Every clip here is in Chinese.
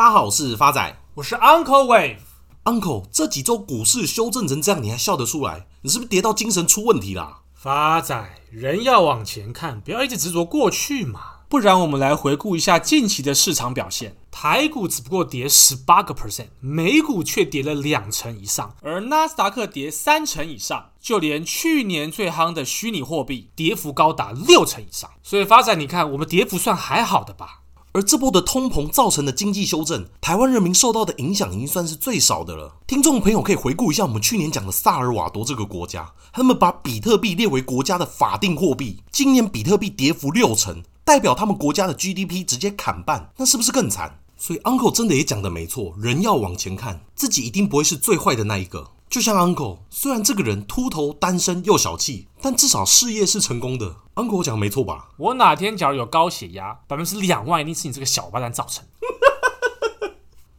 大家好，我是发仔，我是 Uncle Wave。Uncle，这几周股市修正成这样，你还笑得出来？你是不是跌到精神出问题啦？发仔，人要往前看，不要一直执着过去嘛。不然，我们来回顾一下近期的市场表现。台股只不过跌十八个 percent，美股却跌了两成以上，而纳斯达克跌三成以上，就连去年最夯的虚拟货币，跌幅高达六成以上。所以，发仔，你看我们跌幅算还好的吧？而这波的通膨造成的经济修正，台湾人民受到的影响已经算是最少的了。听众朋友可以回顾一下我们去年讲的萨尔瓦多这个国家，他们把比特币列为国家的法定货币，今年比特币跌幅六成，代表他们国家的 GDP 直接砍半，那是不是更惨？所以 Uncle 真的也讲的没错，人要往前看，自己一定不会是最坏的那一个。就像 Uncle，虽然这个人秃头、单身又小气，但至少事业是成功的。Uncle 我讲的没错吧？我哪天假如有高血压，百分之两万一定是你这个小王八蛋造成。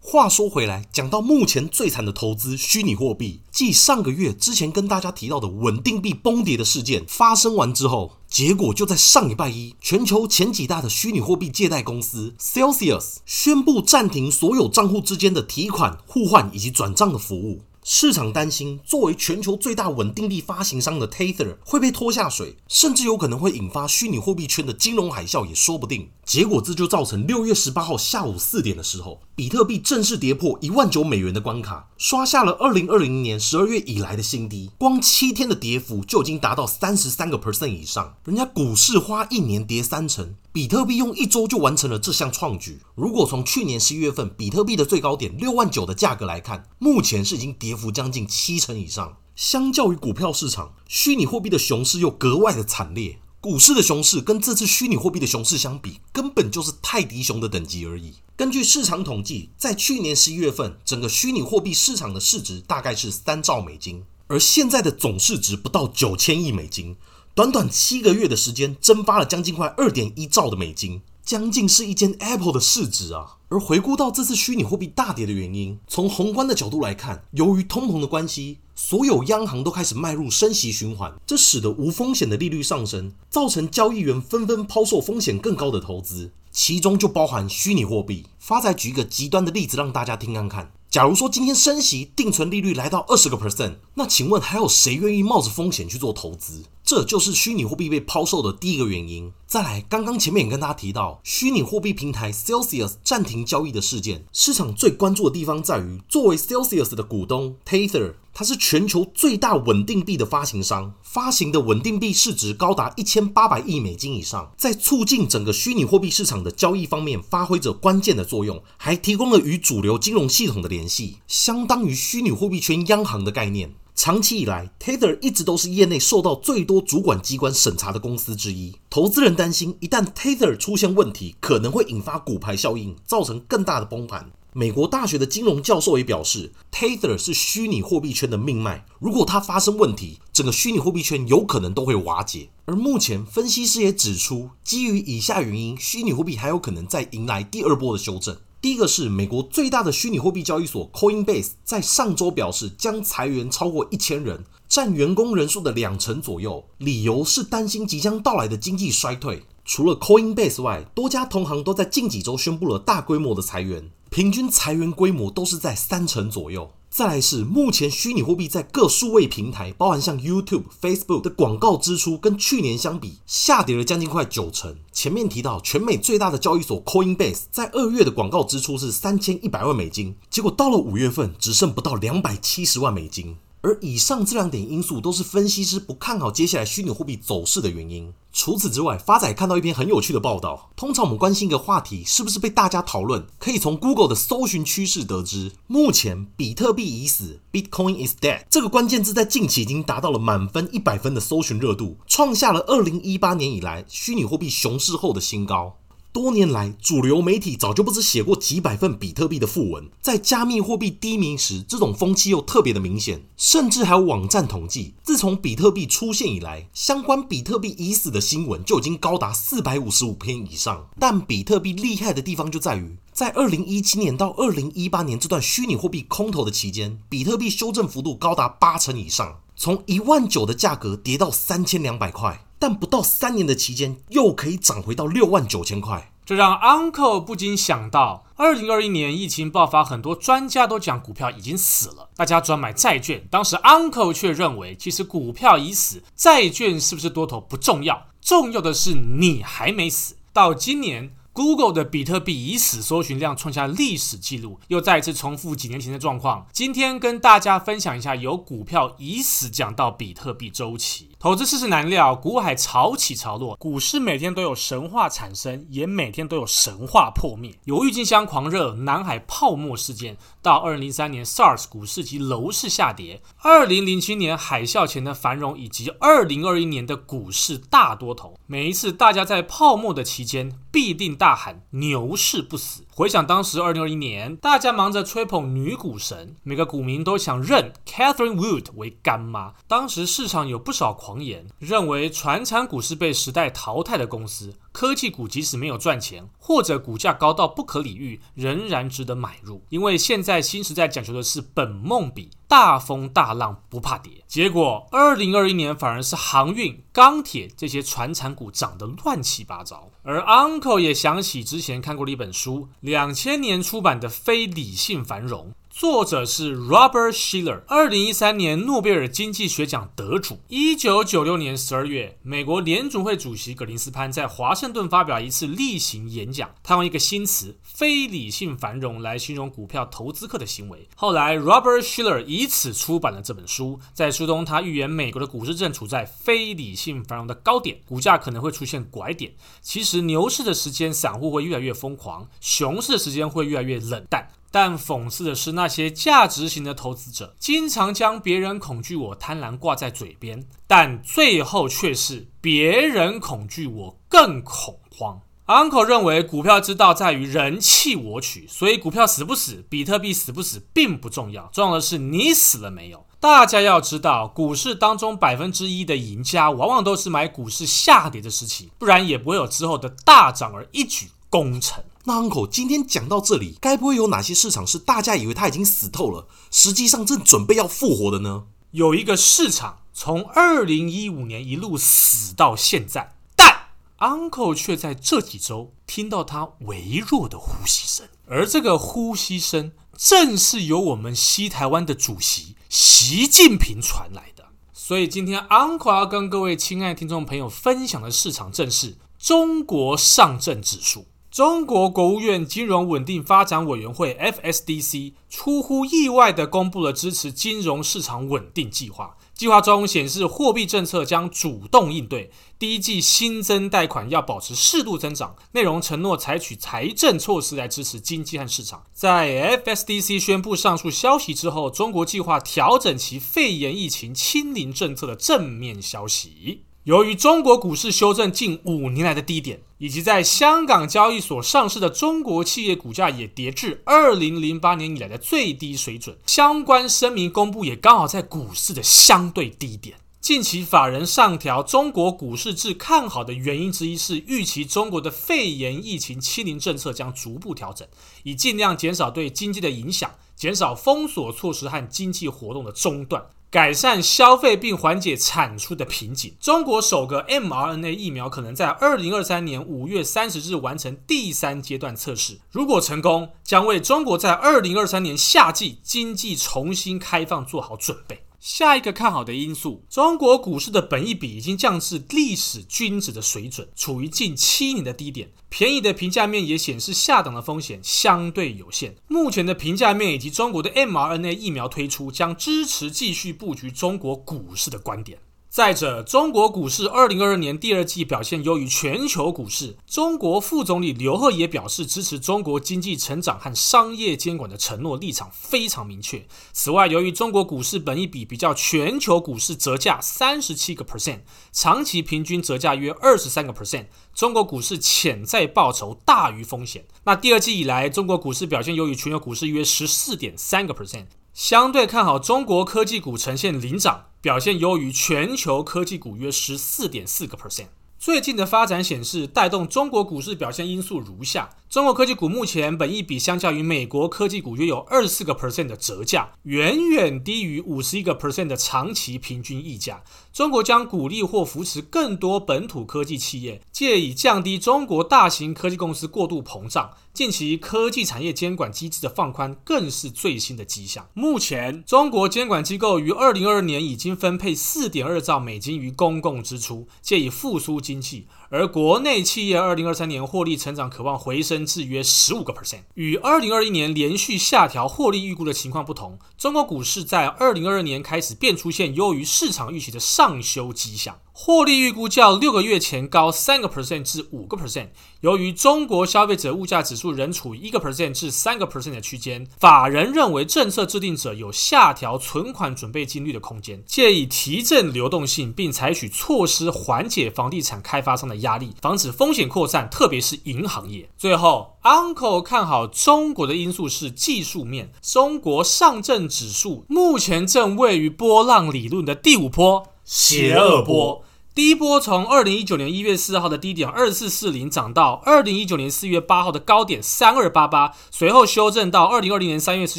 话说回来，讲到目前最惨的投资虚拟货币，继上个月之前跟大家提到的稳定币崩跌的事件发生完之后，结果就在上礼拜一，全球前几大的虚拟货币借贷公司 Celsius 宣布暂停所有账户之间的提款、互换以及转账的服务。市场担心，作为全球最大稳定币发行商的 Tether 会被拖下水，甚至有可能会引发虚拟货币圈的金融海啸，也说不定。结果这就造成六月十八号下午四点的时候，比特币正式跌破一万九美元的关卡，刷下了二零二零年十二月以来的新低。光七天的跌幅就已经达到三十三个 percent 以上。人家股市花一年跌三成。比特币用一周就完成了这项创举。如果从去年十一月份比特币的最高点六万九的价格来看，目前是已经跌幅将近七成以上。相较于股票市场，虚拟货币的熊市又格外的惨烈。股市的熊市跟这次虚拟货币的熊市相比，根本就是泰迪熊的等级而已。根据市场统计，在去年十一月份，整个虚拟货币市场的市值大概是三兆美金，而现在的总市值不到九千亿美金。短短七个月的时间，蒸发了将近快二点一兆的美金，将近是一间 Apple 的市值啊！而回顾到这次虚拟货币大跌的原因，从宏观的角度来看，由于通膨的关系，所有央行都开始迈入升息循环，这使得无风险的利率上升，造成交易员纷纷抛售风险更高的投资，其中就包含虚拟货币。发财举一个极端的例子让大家听看看。假如说今天升息，定存利率来到二十个 percent，那请问还有谁愿意冒着风险去做投资？这就是虚拟货币被抛售的第一个原因。再来，刚刚前面也跟大家提到，虚拟货币平台 Celsius 暂停交易的事件，市场最关注的地方在于，作为 Celsius 的股东 Tether，它是全球最大稳定币的发行商，发行的稳定币市值高达一千八百亿美金以上，在促进整个虚拟货币市场的交易方面发挥着关键的作用，还提供了与主流金融系统的联系，相当于虚拟货币圈央行的概念。长期以来，Tether 一直都是业内受到最多主管机关审查的公司之一。投资人担心，一旦 Tether 出现问题，可能会引发骨牌效应，造成更大的崩盘。美国大学的金融教授也表示，Tether 是虚拟货币圈的命脉，如果它发生问题，整个虚拟货币圈有可能都会瓦解。而目前，分析师也指出，基于以下原因，虚拟货币还有可能再迎来第二波的修正。第一个是美国最大的虚拟货币交易所 Coinbase 在上周表示将裁员超过一千人，占员工人数的两成左右，理由是担心即将到来的经济衰退。除了 Coinbase 外，多家同行都在近几周宣布了大规模的裁员，平均裁员规模都是在三成左右。再来是目前虚拟货币在各数位平台，包含像 YouTube、Facebook 的广告支出，跟去年相比下跌了将近快九成。前面提到，全美最大的交易所 Coinbase 在二月的广告支出是三千一百万美金，结果到了五月份只剩不到两百七十万美金。而以上这两点因素都是分析师不看好接下来虚拟货币走势的原因。除此之外，发仔看到一篇很有趣的报道。通常我们关心一个话题是不是被大家讨论，可以从 Google 的搜寻趋势得知，目前比特币已死 （Bitcoin is dead） 这个关键字在近期已经达到了满分一百分的搜寻热度，创下了二零一八年以来虚拟货币熊市后的新高。多年来，主流媒体早就不知写过几百份比特币的訃文，在加密货币低迷时，这种风气又特别的明显。甚至还有网站统计，自从比特币出现以来，相关比特币已死的新闻就已经高达四百五十五篇以上。但比特币厉害的地方就在于，在二零一七年到二零一八年这段虚拟货币空头的期间，比特币修正幅度高达八成以上，从一万九的价格跌到三千两百块。但不到三年的期间，又可以涨回到六万九千块，这让 Uncle 不禁想到，二零二一年疫情爆发，很多专家都讲股票已经死了，大家转买债券。当时 Uncle 却认为，其实股票已死，债券是不是多头不重要，重要的是你还没死。到今年。Google 的比特币已死搜寻量创下历史记录，又再一次重复几年前的状况。今天跟大家分享一下由股票已死讲到比特币周期。投资世事难料，股海潮起潮落，股市每天都有神话产生，也每天都有神话破灭。由郁金香狂热、南海泡沫事件，到二零零三年 SARS 股市及楼市下跌，二零零七年海啸前的繁荣，以及二零二一年的股市大多头，每一次大家在泡沫的期间，必定大喊牛市不死。回想当时二零二一年，大家忙着吹捧女股神，每个股民都想认 Catherine Wood 为干妈。当时市场有不少狂言，认为传产股是被时代淘汰的公司。科技股即使没有赚钱，或者股价高到不可理喻，仍然值得买入，因为现在新时代讲求的是本梦比，大风大浪不怕跌。结果，二零二一年反而是航运、钢铁这些船产股涨得乱七八糟。而 Uncle 也想起之前看过的一本书，两千年出版的《非理性繁荣》。作者是 Robert Shiller，二零一三年诺贝尔经济学奖得主。一九九六年十二月，美国联总会主席格林斯潘在华盛顿发表一次例行演讲，他用一个新词“非理性繁荣”来形容股票投资客的行为。后来，Robert Shiller 以此出版了这本书。在书中，他预言美国的股市正处在非理性繁荣的高点，股价可能会出现拐点。其实，牛市的时间，散户会越来越疯狂；熊市的时间会越来越冷淡。但讽刺的是，那些价值型的投资者经常将“别人恐惧我贪婪”挂在嘴边，但最后却是别人恐惧我更恐慌。Uncle 认为，股票之道在于人弃我取，所以股票死不死，比特币死不死并不重要，重要的是你死了没有。大家要知道，股市当中百分之一的赢家，往往都是买股市下跌的时期，不然也不会有之后的大涨而一举功成。那 Uncle 今天讲到这里，该不会有哪些市场是大家以为他已经死透了，实际上正准备要复活的呢？有一个市场从二零一五年一路死到现在，但 Uncle 却在这几周听到他微弱的呼吸声，而这个呼吸声正是由我们西台湾的主席习近平传来的。所以今天 Uncle 要跟各位亲爱的听众朋友分享的市场正是中国上证指数。中国国务院金融稳定发展委员会 （FSDC） 出乎意外地公布了支持金融市场稳定计划。计划中显示，货币政策将主动应对，第一季新增贷款要保持适度增长。内容承诺采取财政措施来支持经济和市场。在 FSDC 宣布上述消息之后，中国计划调整其肺炎疫情清零政策的正面消息。由于中国股市修正近五年来的低点，以及在香港交易所上市的中国企业股价也跌至二零零八年以来的最低水准，相关声明公布也刚好在股市的相对低点。近期法人上调中国股市至看好的原因之一是预期中国的肺炎疫情清零政策将逐步调整，以尽量减少对经济的影响，减少封锁措施和经济活动的中断。改善消费并缓解产出的瓶颈。中国首个 mRNA 疫苗可能在二零二三年五月三十日完成第三阶段测试。如果成功，将为中国在二零二三年夏季经济重新开放做好准备。下一个看好的因素，中国股市的本益比已经降至历史均值的水准，处于近七年的低点。便宜的评价面也显示下档的风险相对有限。目前的评价面以及中国的 mRNA 疫苗推出，将支持继续布局中国股市的观点。再者，中国股市二零二二年第二季表现优于全球股市。中国副总理刘鹤也表示支持中国经济成长和商业监管的承诺，立场非常明确。此外，由于中国股市本一比比较全球股市折价三十七个 percent，长期平均折价约二十三个 percent，中国股市潜在报酬大于风险。那第二季以来，中国股市表现优于全球股市约十四点三个 percent。相对看好中国科技股呈现领涨，表现优于全球科技股约十四点四个 percent。最近的发展显示，带动中国股市表现因素如下：中国科技股目前本益比相较于美国科技股约有二十四个 percent 的折价，远远低于五十一个 percent 的长期平均溢价。中国将鼓励或扶持更多本土科技企业，借以降低中国大型科技公司过度膨胀。近期科技产业监管机制的放宽更是最新的迹象。目前，中国监管机构于二零二二年已经分配四点二兆美金于公共支出，借以复苏经济。而国内企业二零二三年获利成长渴望回升至约十五个 percent，与二零二一年连续下调获利预估的情况不同，中国股市在二零二二年开始便出现优于市场预期的上修迹象。获利预估较六个月前高三个 percent 至五个 percent。由于中国消费者物价指数仍处于一个 percent 至三个 percent 的区间，法人认为政策制定者有下调存款准备金率的空间，建议提振流动性，并采取措施缓解房地产开发商的压力，防止风险扩散，特别是银行业。最后，Uncle 看好中国的因素是技术面，中国上证指数目前正位于波浪理论的第五波邪恶波。第一波从二零一九年一月四号的低点二四四零涨到二零一九年四月八号的高点三二八八，随后修正到二零二零年三月十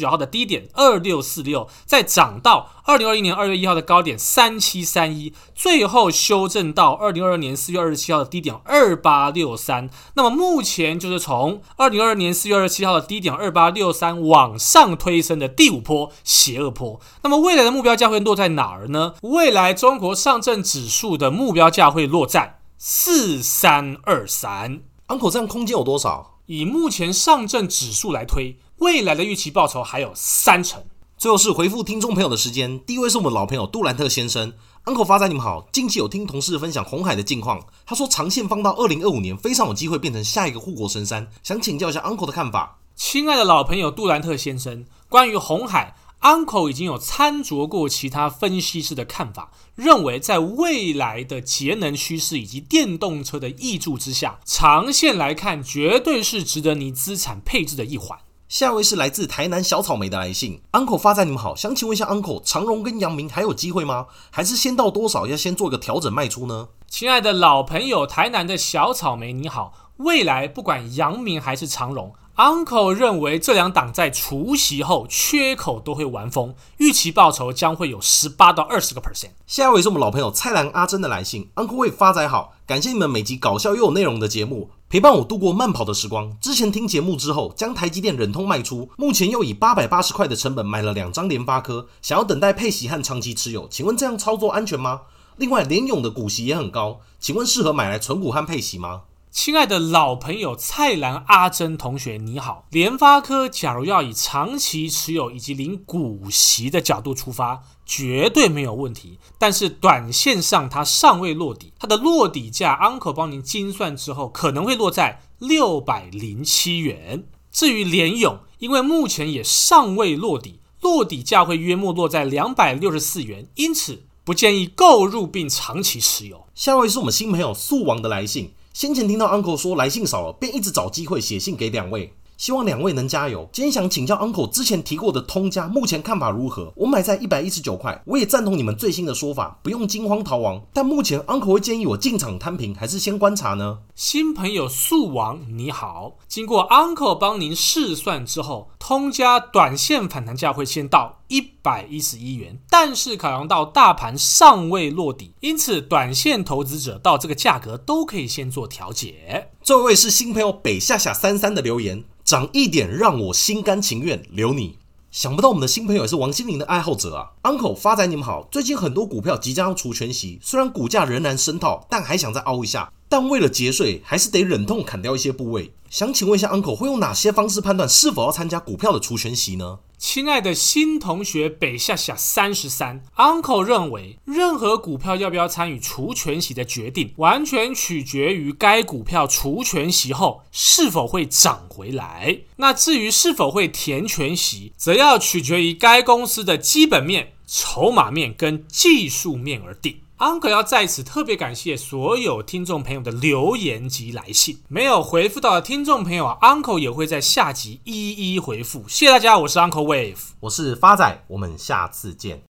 九号的低点二六四六，再涨到二零二一年二月一号的高点三七三一，最后修正到二零二二年四月二十七号的低点二八六三。那么目前就是从二零二二年四月二十七号的低点二八六三往上推升的第五波邪恶波。那么未来的目标价会落在哪儿呢？未来中国上证指数的目标价会落在四三二三，Uncle 这样空间有多少？以目前上证指数来推，未来的预期报酬还有三成。最后是回复听众朋友的时间，第一位是我们老朋友杜兰特先生，Uncle 发财你们好，近期有听同事分享红海的近况，他说长线放到二零二五年，非常有机会变成下一个护国神山，想请教一下 Uncle 的看法。亲爱的老朋友杜兰特先生，关于红海。Uncle 已经有参酌过其他分析师的看法，认为在未来的节能趋势以及电动车的挹注之下，长线来看绝对是值得你资产配置的一环。下一位是来自台南小草莓的来信，Uncle 发财你们好，想请问一下 Uncle，长荣跟阳明还有机会吗？还是先到多少要先做一个调整卖出呢？亲爱的老朋友台南的小草莓你好，未来不管阳明还是长荣。Uncle 认为这两档在除息后缺口都会完封，预期报酬将会有十八到二十个 percent。下一位是我们老朋友蔡澜阿珍的来信，Uncle 为发财好，感谢你们每集搞笑又有内容的节目，陪伴我度过慢跑的时光。之前听节目之后，将台积电忍痛卖出，目前又以八百八十块的成本买了两张联发科，想要等待配息和长期持有，请问这样操作安全吗？另外联咏的股息也很高，请问适合买来存股和配息吗？亲爱的老朋友蔡澜阿珍同学，你好。联发科假如要以长期持有以及领股息的角度出发，绝对没有问题。但是短线上它尚未落底，它的落底价，Uncle 帮您精算之后，可能会落在六百零七元。至于联咏，因为目前也尚未落底，落底价会约莫落在两百六十四元，因此不建议购入并长期持有。下位是我们新朋友素王的来信。先前听到 Uncle 说来信少了，便一直找机会写信给两位，希望两位能加油。今天想请教 Uncle 之前提过的通家，目前看法如何？我买在一百一十九块，我也赞同你们最新的说法，不用惊慌逃亡。但目前 Uncle 会建议我进场摊平，还是先观察呢？新朋友素王你好，经过 Uncle 帮您试算之后，通家短线反弹价会先到。一百一十一元，但是考量到大盘尚未落底，因此短线投资者到这个价格都可以先做调节。这位是新朋友北下下三三的留言，涨一点让我心甘情愿留你。想不到我们的新朋友也是王心凌的爱好者啊！Uncle 发财你们好，最近很多股票即将要除权息，虽然股价仍然深套，但还想再凹一下。但为了节税，还是得忍痛砍掉一些部位。想请问一下，Uncle 会用哪些方式判断是否要参加股票的除权息呢？亲爱的新同学北下下三十三，Uncle 认为，任何股票要不要参与除权息的决定，完全取决于该股票除权息后是否会涨回来。那至于是否会填权息，则要取决于该公司的基本面、筹码面跟技术面而定。Uncle 要在此特别感谢所有听众朋友的留言及来信，没有回复到的听众朋友，Uncle 也会在下集一一回复。谢谢大家，我是 Uncle Wave，我是发仔，我们下次见。